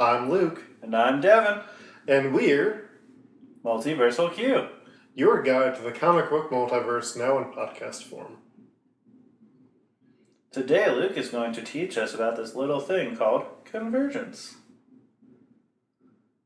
I'm Luke, And I'm Devin. and we're Multiversal Q. your guide to the comic book multiverse now in podcast form. Today, Luke is going to teach us about this little thing called convergence.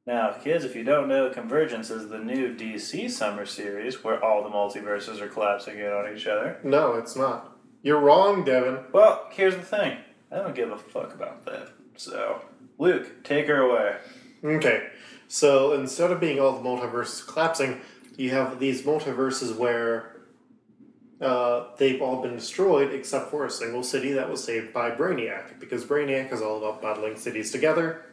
Now, kids, if you don't know, Convergence is the new DC summer series where all the multiverses are collapsing in on each other. No, it's not. You're wrong, Devin. Well, here's the thing I don't give a fuck about that. So, Luke, take her away. Okay, so instead of being all the multiverses collapsing, you have these multiverses where uh, they've all been destroyed except for a single city that was saved by Brainiac, because Brainiac is all about battling cities together.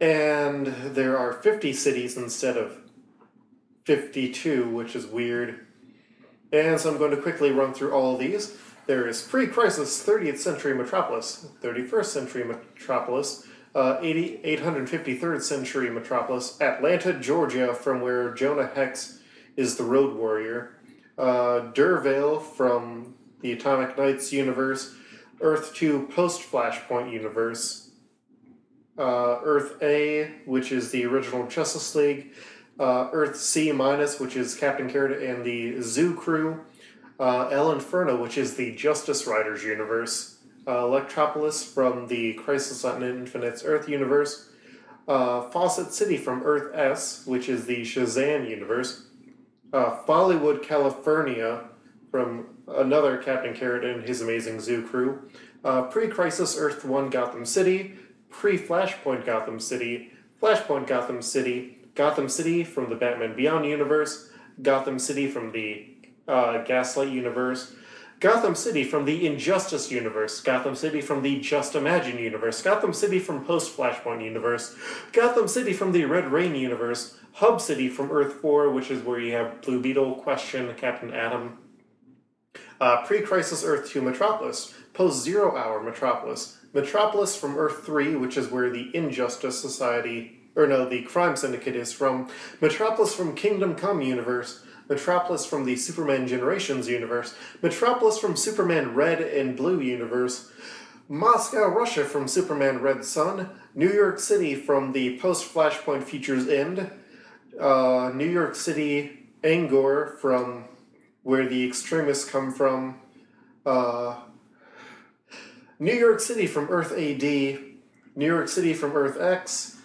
And there are 50 cities instead of 52, which is weird. And so I'm going to quickly run through all of these. There is pre crisis 30th century Metropolis, 31st century Metropolis, uh, 80, 853rd century Metropolis, Atlanta, Georgia, from where Jonah Hex is the Road Warrior, uh, Durvale from the Atomic Knights universe, Earth 2 post Flashpoint universe, uh, Earth A, which is the original Justice League, uh, Earth C minus, which is Captain Carrot and the Zoo Crew, uh, El Inferno, which is the Justice Riders universe, uh, Electropolis from the Crisis on Infinite's Earth universe, uh, Fawcett City from Earth S, which is the Shazam universe, uh, Follywood, California from another Captain Carrot and his amazing Zoo Crew, uh, Pre Crisis Earth 1 Gotham City, Pre Flashpoint Gotham City, Flashpoint Gotham City, Gotham City from the Batman Beyond universe, Gotham City from the uh, Gaslight universe, Gotham City from the Injustice universe, Gotham City from the Just Imagine universe, Gotham City from Post Flashpoint universe, Gotham City from the Red Rain universe, Hub City from Earth 4, which is where you have Blue Beetle, Question, Captain Atom, uh, Pre Crisis Earth 2 Metropolis, Post Zero Hour Metropolis, Metropolis from Earth 3, which is where the Injustice Society, or no, the Crime Syndicate is from, Metropolis from Kingdom Come universe, Metropolis from the Superman Generations universe, Metropolis from Superman Red and Blue universe, Moscow, Russia from Superman Red Sun, New York City from the post Flashpoint Futures End, uh, New York City, Angor from where the extremists come from, uh, New York City from Earth AD, New York City from Earth X,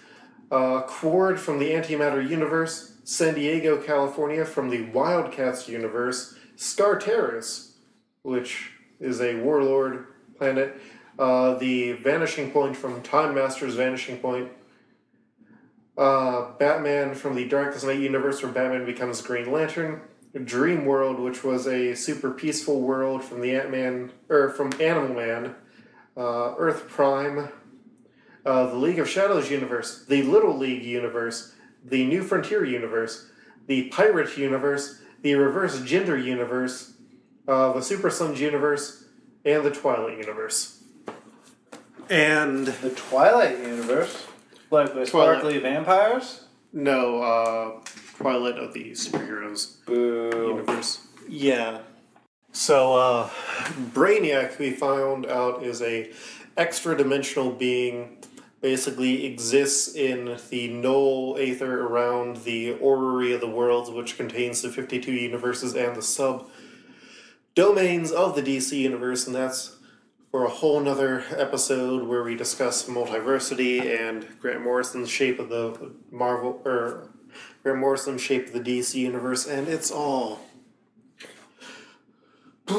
uh, Qward from the Antimatter Universe, San Diego, California from the Wildcats Universe, Skartaris, which is a warlord planet, uh, the Vanishing Point from Time Master's Vanishing Point, uh, Batman from the Darkest Knight Universe where Batman becomes Green Lantern, Dream World, which was a super peaceful world from the Ant Man or from Animal Man, uh, Earth Prime, uh, the League of Shadows universe, the Little League universe, the New Frontier universe, the Pirate universe, the Reverse Gender universe, uh, the Super Sons universe, and the Twilight universe. And The Twilight Universe? Like with Twilight. sparkly vampires? no, uh, Twilight of the superheroes. Boo. universe. Yeah. So, uh, Brainiac, we found out, is a extra dimensional being. Basically, exists in the null aether around the orrery of the worlds, which contains the fifty-two universes and the sub domains of the DC universe, and that's for a whole nother episode where we discuss multiversity and Grant Morrison's shape of the Marvel or Grant Morrison's shape of the DC universe, and it's all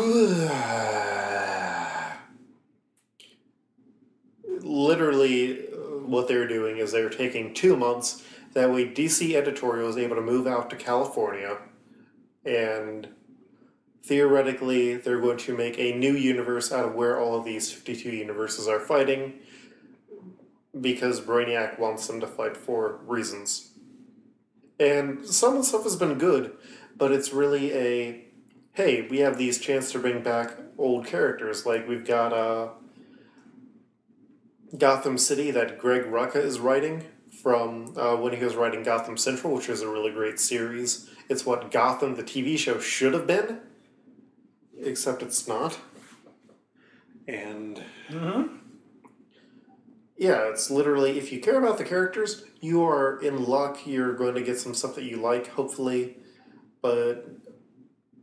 literally what they're doing is they're taking two months that way dc editorial is able to move out to california and theoretically they're going to make a new universe out of where all of these 52 universes are fighting because brainiac wants them to fight for reasons and some of the stuff has been good but it's really a hey, we have these chance to bring back old characters. Like we've got uh, Gotham City that Greg Rucka is writing from uh, when he was writing Gotham Central, which is a really great series. It's what Gotham, the TV show, should have been, except it's not. And Mm-hmm. Yeah, it's literally if you care about the characters, you are in luck. You're going to get some stuff that you like, hopefully. But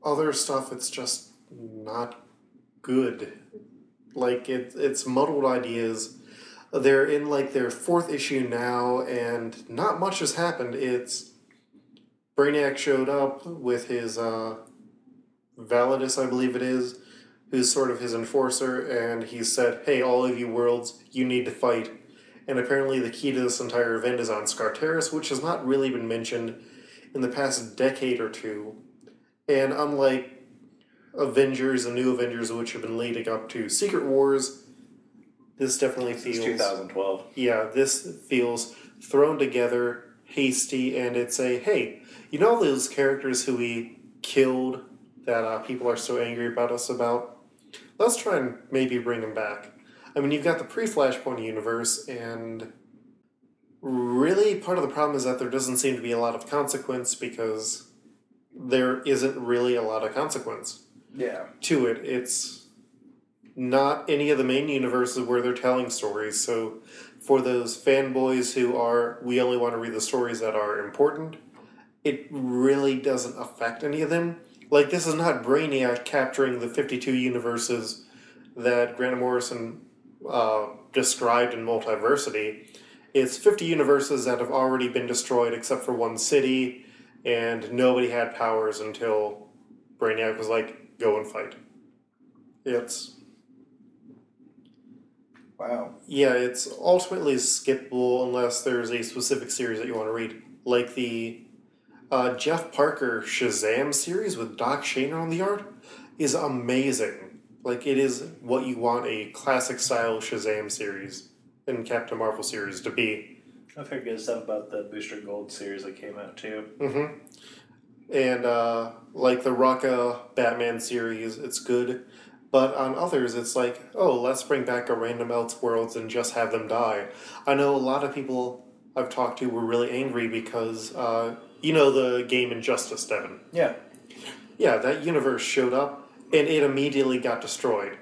other stuff, it's just not good. Like it, it's muddled ideas. They're in like their fourth issue now, and not much has happened. It's Brainiac showed up with his uh, Validus, I believe it is, who's sort of his enforcer, and he said, "Hey, all of you worlds, you need to fight." And apparently, the key to this entire event is on Skartaris, which has not really been mentioned in the past decade or two. And unlike Avengers and New Avengers, which have been leading up to Secret Wars, this definitely It's feels 2012. yeah, this feels thrown together, hasty, and it's a hey, you know those characters who we killed that uh, people are so angry about us about? Let's try and maybe bring them back. I mean, you've got the pre Flashpoint universe, and really part of the problem is that there doesn't seem to be a lot of consequence because there isn't really a lot of consequence Yeah. to it. It's not any of the main universes where they're telling stories. So for those fanboys who are, we only want to read the stories that are important, it really doesn't affect any of them. Like, this is not Brainiac capturing the 52 universes that Grant Morrison uh, described in Multiversity. It's 50 universes that have already been destroyed except for one city, and nobody had powers until Brainiac was like, go and fight. It's Wow. yeah, it's ultimately skippable unless there's a specific series that you want to read, like the uh, Jeff Parker Shazam series with Doc Shaner on the art is amazing. Like it is what you want a classic style Shazam series and Captain Marvel series to be. I've heard good stuff about the Booster Gold series that came out too. Mm-hmm. And uh, like the Rucka Batman series, it's good. But on others, it's like, oh, let's bring back a random Elseworlds and just have them die. I know a lot of people I've talked to were really angry because, uh, you know, the game Injustice, Devin. Yeah. Yeah, that universe showed up and it immediately got destroyed.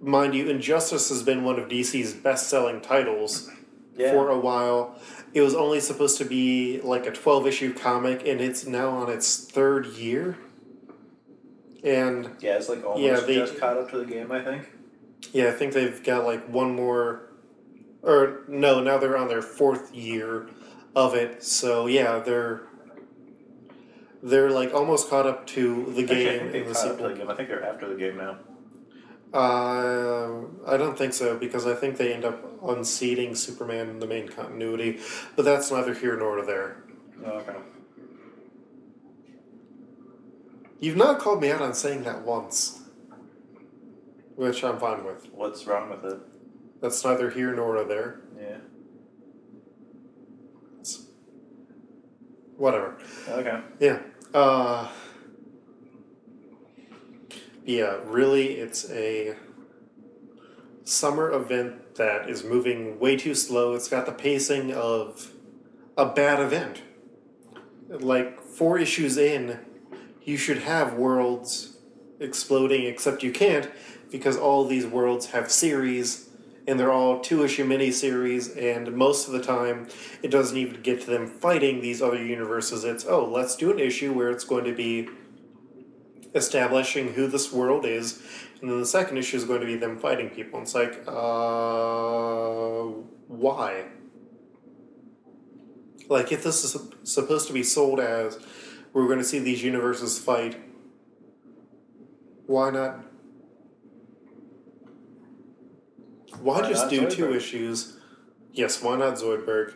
Mind you, Injustice has been one of DC's best selling titles Yeah. for a while. It was only supposed to be like a 12 issue comic, and it's now on its third year. And yeah, it's like almost Yeah, they- just caught up to the game, I think. yeah, I think they've got like one more, or no, now they're on their fourth year of it. So yeah, they're they're like almost caught up to the Actually, I game think they the caught up to sequel. the game. I think they're after the game now. Uh, I don't think so because I think they end up unseating Superman in the main continuity, but that's neither here nor there. Oh, okay. You've not called me out on saying that once, which I'm fine with. What's wrong with it? That's neither here nor there. Yeah. It's whatever. Okay. Yeah. Uh, yeah, really, it's a summer event that is moving way too slow. It's got the pacing of a bad event. Like, four issues in, you should have worlds exploding, except you can't because all these worlds have series and they're all two issue miniseries, and most of the time it doesn't even get to them fighting these other universes. It's, oh, let's do an issue where it's going to be establishing who this world is, and then the second issue is going to be them fighting people. And it's like, uh, why? Like, if this is supposed to be sold as we're going to see these universes fight, why not? Why, Why just do two issues? Yes, why not Zoidberg?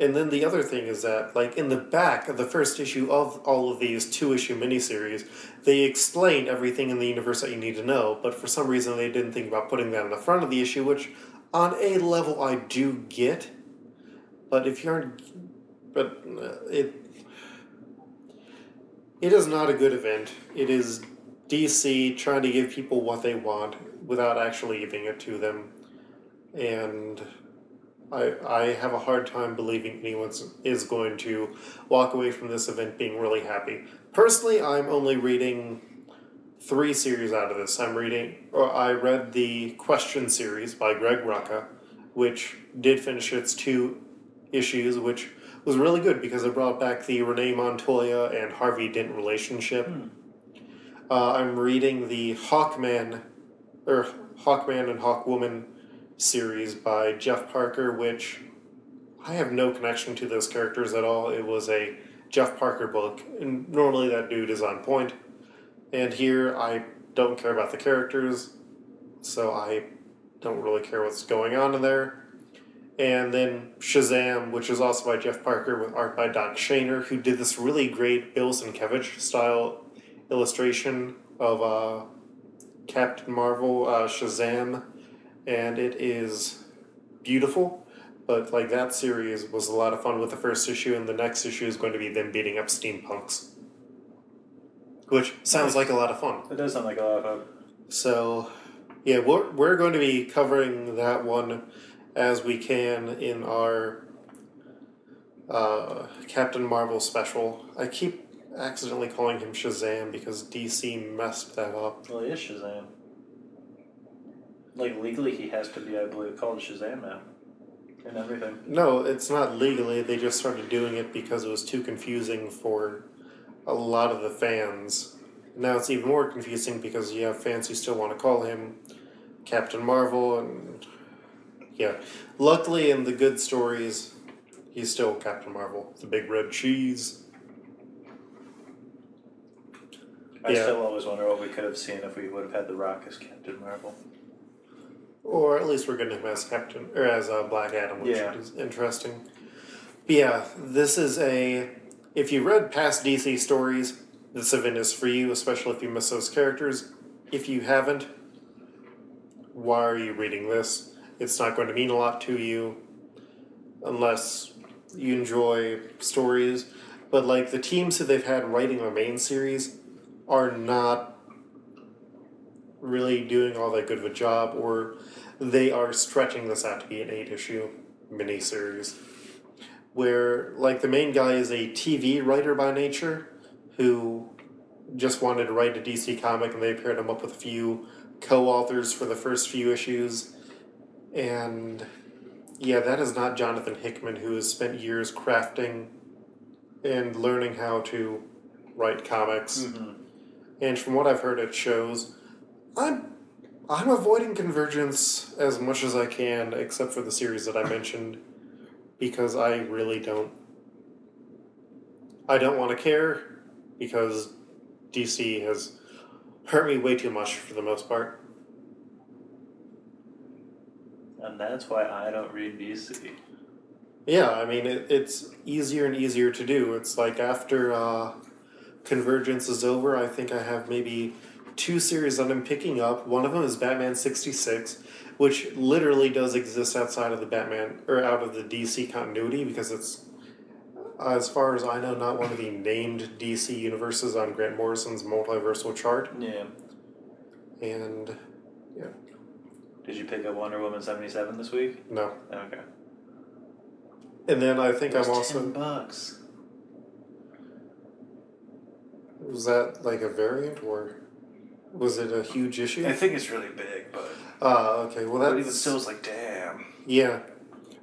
And then the other thing is that, like, in the back of the first issue of all of these two issue miniseries, they explain everything in the universe that you need to know, but for some reason they didn't think about putting that in the front of the issue, which on a level I do get. But if you aren't. But uh, it. It is not a good event. It is DC trying to give people what they want without actually giving it to them. And I, I have a hard time believing anyone is going to walk away from this event being really happy. Personally, I'm only reading three series out of this. I'm reading, or I read the Question series by Greg Rucka, which did finish its two issues, which was really good because it brought back the Renee Montoya and Harvey Dent relationship. Uh, I'm reading the Hawkman, or Hawkman and Hawkwoman series by Jeff Parker, which I have no connection to those characters at all. It was a Jeff Parker book, and normally that dude is on point. And here I don't care about the characters, so I don't really care what's going on in there. And then Shazam, which is also by Jeff Parker with art by Don Shaner, who did this really great Bill Sienkiewicz style illustration of uh, Captain Marvel, uh, Shazam, and it is beautiful. But like that series was a lot of fun with the first issue, and the next issue is going to be them beating up steampunks, which sounds like a lot of fun. It does sound like a lot of fun. So, yeah, we're, we're going to be covering that one as we can in our uh, Captain Marvel special. I keep accidentally calling him Shazam because DC messed that up. Well, he is Shazam. Like legally, he has to be, I believe, called Shazam now, and everything. No, it's not legally. They just started doing it because it was too confusing for a lot of the fans. Now it's even more confusing because you have fans who still want to call him Captain Marvel, and yeah. Luckily, in the good stories, he's still Captain Marvel, the big red cheese. I Yeah. still always wonder what we could have seen if we would have had The Rock as Captain Marvel. Or at least we're getting him as Captain or as uh, Black Adam, which Yeah. is interesting. But yeah, this is a. If you read past DC stories, this event is for you, especially if you miss those characters. If you haven't, why are you reading this? It's not going to mean a lot to you unless you enjoy stories. But like the teams that they've had writing the main series are not really doing all that good of a job, or they are stretching this out to be an eight issue miniseries. Where, like, the main guy is a TV writer by nature who just wanted to write a DC comic, and they paired him up with a few co authors for the first few issues. And yeah, that is not Jonathan Hickman, who has spent years crafting and learning how to write comics. Mm-hmm. And from what I've heard, it shows. I'm I'm avoiding Convergence as much as I can, except for the series that I mentioned, because I really don't. I don't want to care, because DC has hurt me way too much for the most part. And that's why I don't read DC. Yeah, I mean it, it's easier and easier to do. It's like after uh, Convergence is over, I think I have maybe two series that I'm picking up. One of them is Batman sixty six, which literally does exist outside of the Batman or out of the DC continuity because it's, as far as I know, not one of the named DC universes on Grant Morrison's multiversal chart. Yeah. And Did you pick up Wonder Woman seventy seven this week? no, Okay. and then I think I'm also ten bucks. was that like a variant or was it a huge issue? I think it's really big, but, Ah, okay. Well, that even still, it's like damn. yeah.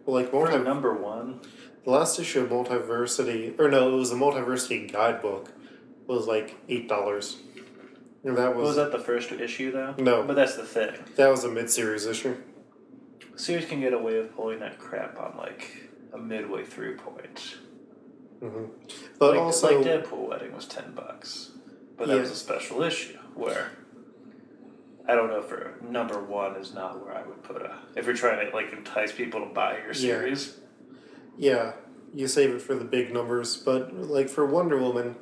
Well, like multi, number one, the last issue of Multiversity, or no, it was the Multiversity Guidebook, was like eight dollars, that was was that the first issue though? No. But that's the thing. that was a mid-series issue. Series can get away with pulling that crap on like a midway through point. hmm But like, also, like Deadpool Wedding was ten bucks, but that Yeah. was a special issue where I don't know if for number one is not where I would put a if you're trying to like entice people to buy your series. yeah, you save it for the big numbers. But like for Wonder Woman,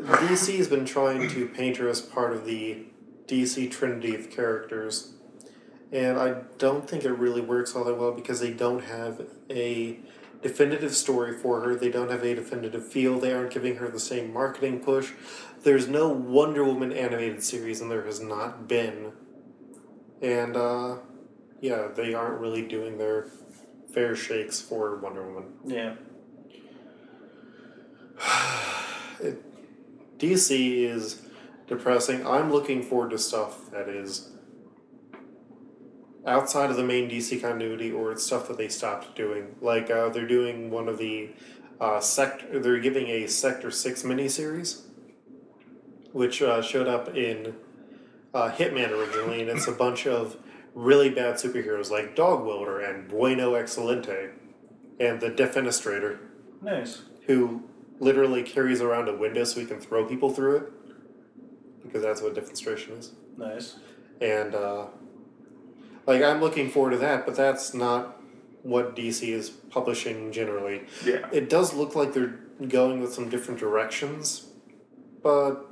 DC has been trying to paint her as part of the DC trinity of characters. And I don't think it really works all that well because they don't have a definitive story for her. They don't have a definitive feel. They aren't giving her the same marketing push. There's no Wonder Woman animated series, and there has not been. And, uh, yeah, they aren't really doing their fair shakes for Wonder Woman. Yeah. It, DC is depressing. I'm looking forward to stuff that is outside of the main DC continuity, or it's stuff that they stopped doing. Like uh, they're doing one of the uh, sector. They're giving a Sector Six miniseries, which uh, showed up in uh, Hitman originally, and it's a bunch of really bad superheroes like Dog Welder and Bueno Excelente, and the Defenestrator, Nice. who literally carries around a window so he can throw people through it, because that's what Defenestration is. Nice. And uh, like I'm looking forward to that, but that's not what DC is publishing generally. Yeah. It does look like they're going with some different directions, but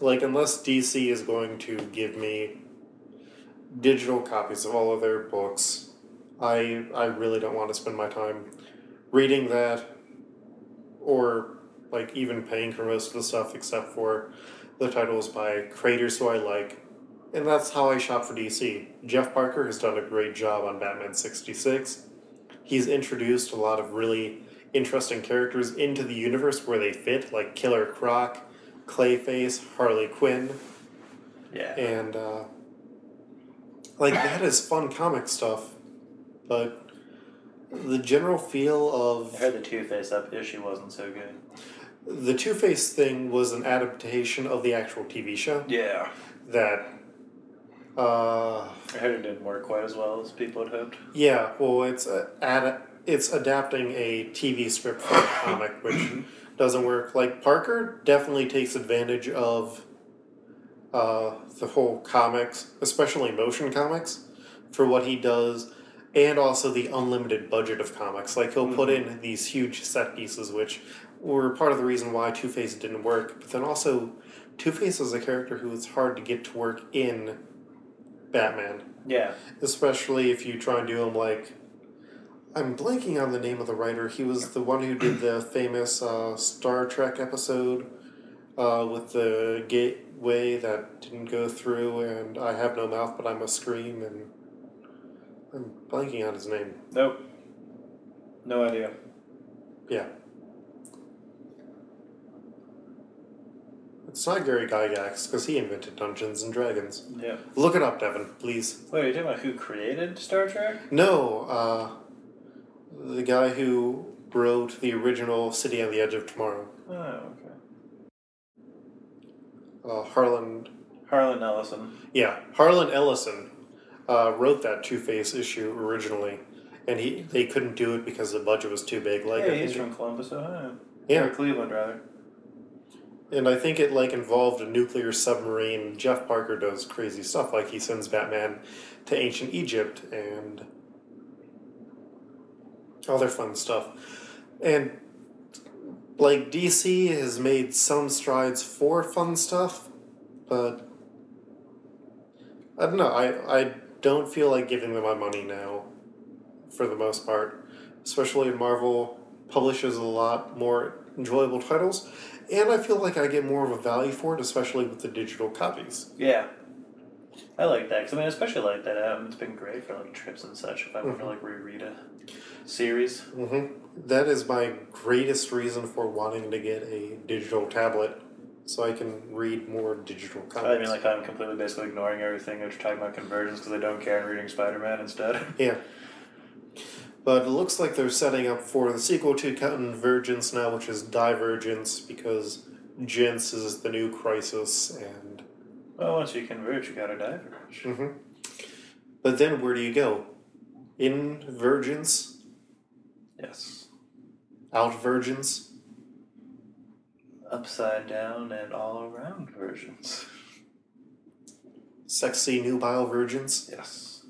like unless DC is going to give me digital copies of all of their books, I I really don't want to spend my time reading that or like even paying for most of the stuff except for the titles by creators who I like. And that's how I shop for DC. Jeff Parker has done a great job on Batman 66. He's introduced a lot of really interesting characters into the universe where they fit, like Killer Croc, Clayface, Harley Quinn, Yeah. and uh, like that is fun comic stuff. But the general feel of I heard the Two Face up issue wasn't so good. the Two Face thing was an adaptation of the actual TV show Yeah. that. Uh, I heard it didn't work quite as well as people had hoped. yeah, well, it's a, ad, it's adapting a TV script for a comic, which doesn't work. Like Parker definitely takes advantage of uh, the whole comics, especially motion comics, for what he does, and also the unlimited budget of comics. Like he'll put in these huge set pieces, which were part of the reason why Two Face didn't work. But then also, Two Face is a character who is hard to get to work in Batman, Yeah. especially if you try and do him like. I'm blanking on the name of the writer. He was the one who did the famous uh, Star Trek episode uh, with the gateway that didn't go through, and I have no mouth, but I must scream, and I'm blanking on his name. Nope. No idea. Yeah. It's not Gary Gygax, because he invented Dungeons and Dragons. Yeah. Look it up, Devin, please. Wait, are you talking about who created Star Trek? No, uh, the guy who wrote the original City on the Edge of Tomorrow, Oh, okay. uh, Harlan. Harlan Ellison. Yeah, Harlan Ellison uh, wrote that Two Face issue originally, and he they couldn't do it because the budget was too big. Like, I yeah, he's think from Columbus, Ohio. Yeah. Or Cleveland, rather. And I think it like involved a nuclear submarine. Jeff Parker does crazy stuff, like he sends Batman to ancient Egypt and other fun stuff. And like DC has made some strides for fun stuff, but I don't know. I I don't feel like giving them my money now, for the most part. Especially Marvel publishes a lot more enjoyable titles, and I feel like I get more of a value for it, especially with the digital copies. Yeah. I like that, because I mean, I especially like that. Um, it's been great for like trips and such if I want to like reread a series. hmm That is my greatest reason for wanting to get a digital tablet, so I can read more digital comics. I mean, like, I'm completely basically ignoring everything that you're talking about Convergence because I don't care and reading Spider Man instead. Yeah. But it looks like they're setting up for the sequel to Convergence now, which is Divergence, because Gents is the new crisis, and. well, once you converge, you gotta diverge. hmm But then where do you go? Invergence? Yes. Outvergence? Upside down and all around versions. Sexy nubile virgins? Yes.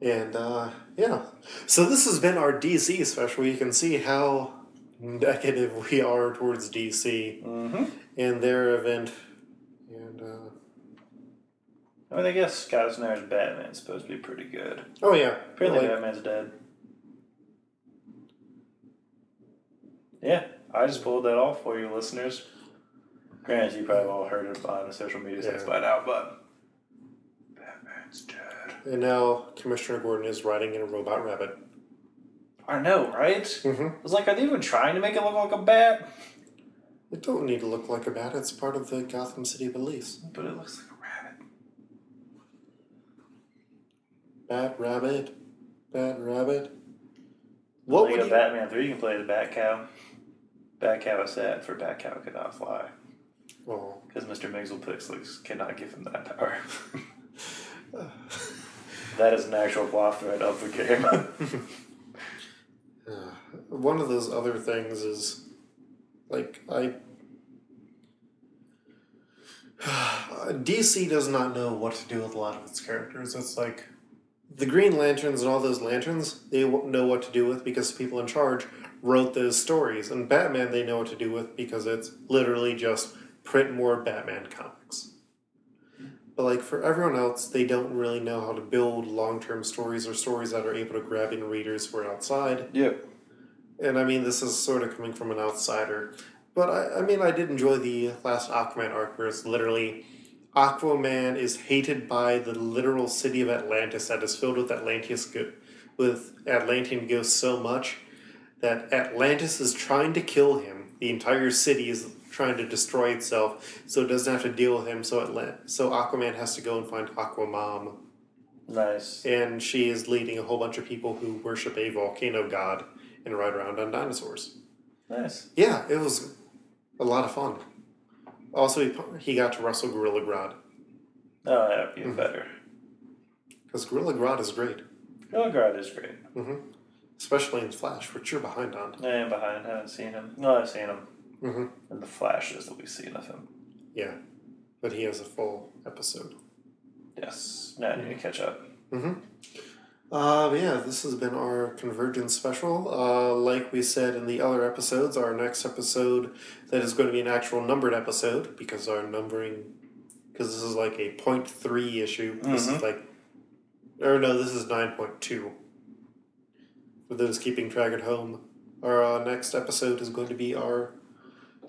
And uh, yeah. So this has been our DC special. You can see how negative we are towards DC Mm-hmm. and their event. And uh, I mean, I guess Scott Snyder's Batman's supposed to be pretty good. oh yeah, Apparently, like, Batman's dead. Yeah, I just pulled that off for you, listeners. Granted, you probably all heard it on the social media sites Yeah. by now, but Batman's dead. And now Commissioner Gordon is riding in a robot rabbit. I know, right? Mm-hmm. It's like, are they even trying to make it look like a bat? It don't need to look like a bat. It's part of the Gotham City police. But it looks like a rabbit. Bat rabbit, bat rabbit. What would you? Batman Three, you can play the Bat Cow. Cow is sad for Bat Cow cannot fly. oh. Because Mr. Mxyzptlk cannot give him that power. that is an actual plot thread of the game. One of those other things is like I DC does not know what to do with a lot of its characters. It's like the Green Lanterns and all those lanterns they know what to do with because the people in charge wrote those stories, and Batman they know what to do with because it's literally just print more Batman comics. But like for everyone else, they don't really know how to build long term stories or stories that are able to grab in readers who are outside. yep. And I mean, this is sort of coming from an outsider. But I, I mean, I did enjoy the last Aquaman arc where it's literally Aquaman is hated by the literal city of Atlantis that is filled with Atlantis go- with Atlantean ghosts so much that Atlantis is trying to kill him. The entire city is trying to destroy itself, so it doesn't have to deal with him. So Atlant- so Aquaman has to go and find Aquamom, Nice. and she is leading a whole bunch of people who worship a volcano god and ride around on dinosaurs. Nice. Yeah, it was a lot of fun. Also, he, he got to wrestle Gorilla Grodd Oh, that'd Mm-hmm. be better. because Gorilla Grodd is great, Golgrad is great. Especially in Flash, which you're behind on. I am behind. I haven't seen him. No, I've seen him. Mm-hmm. In the flashes that we've seen of him. Yeah, but he has a full episode. Yes. Now I need to catch up. Uh, but yeah, this has been our Convergence special. Uh, like we said in the other episodes, our next episode that is going to be an actual numbered episode because our numbering, because this is like a 0.3 issue. This is like, or no, this is 9.2. For those keeping track at home, our uh, next episode is going to be our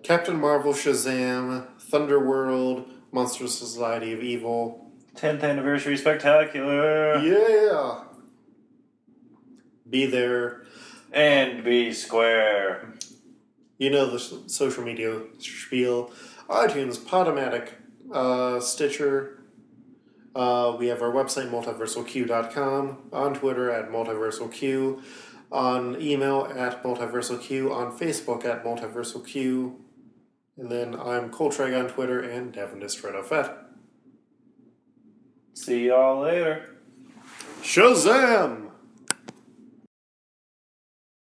Captain Marvel, Shazam, Thunderworld, Monster Society of Evil. 10th anniversary spectacular. Yeah! Be there. And be square. You know the social media spiel. iTunes, Podomatic, uh, Stitcher. Uh, we have our website, multiversalq.com. On Twitter at multiversalq. On email at Multiversal multiversalq. On Facebook at Multiversal multiversalq. And then I'm Coltreg on Twitter and Devin Fett. See y'all later. Shazam!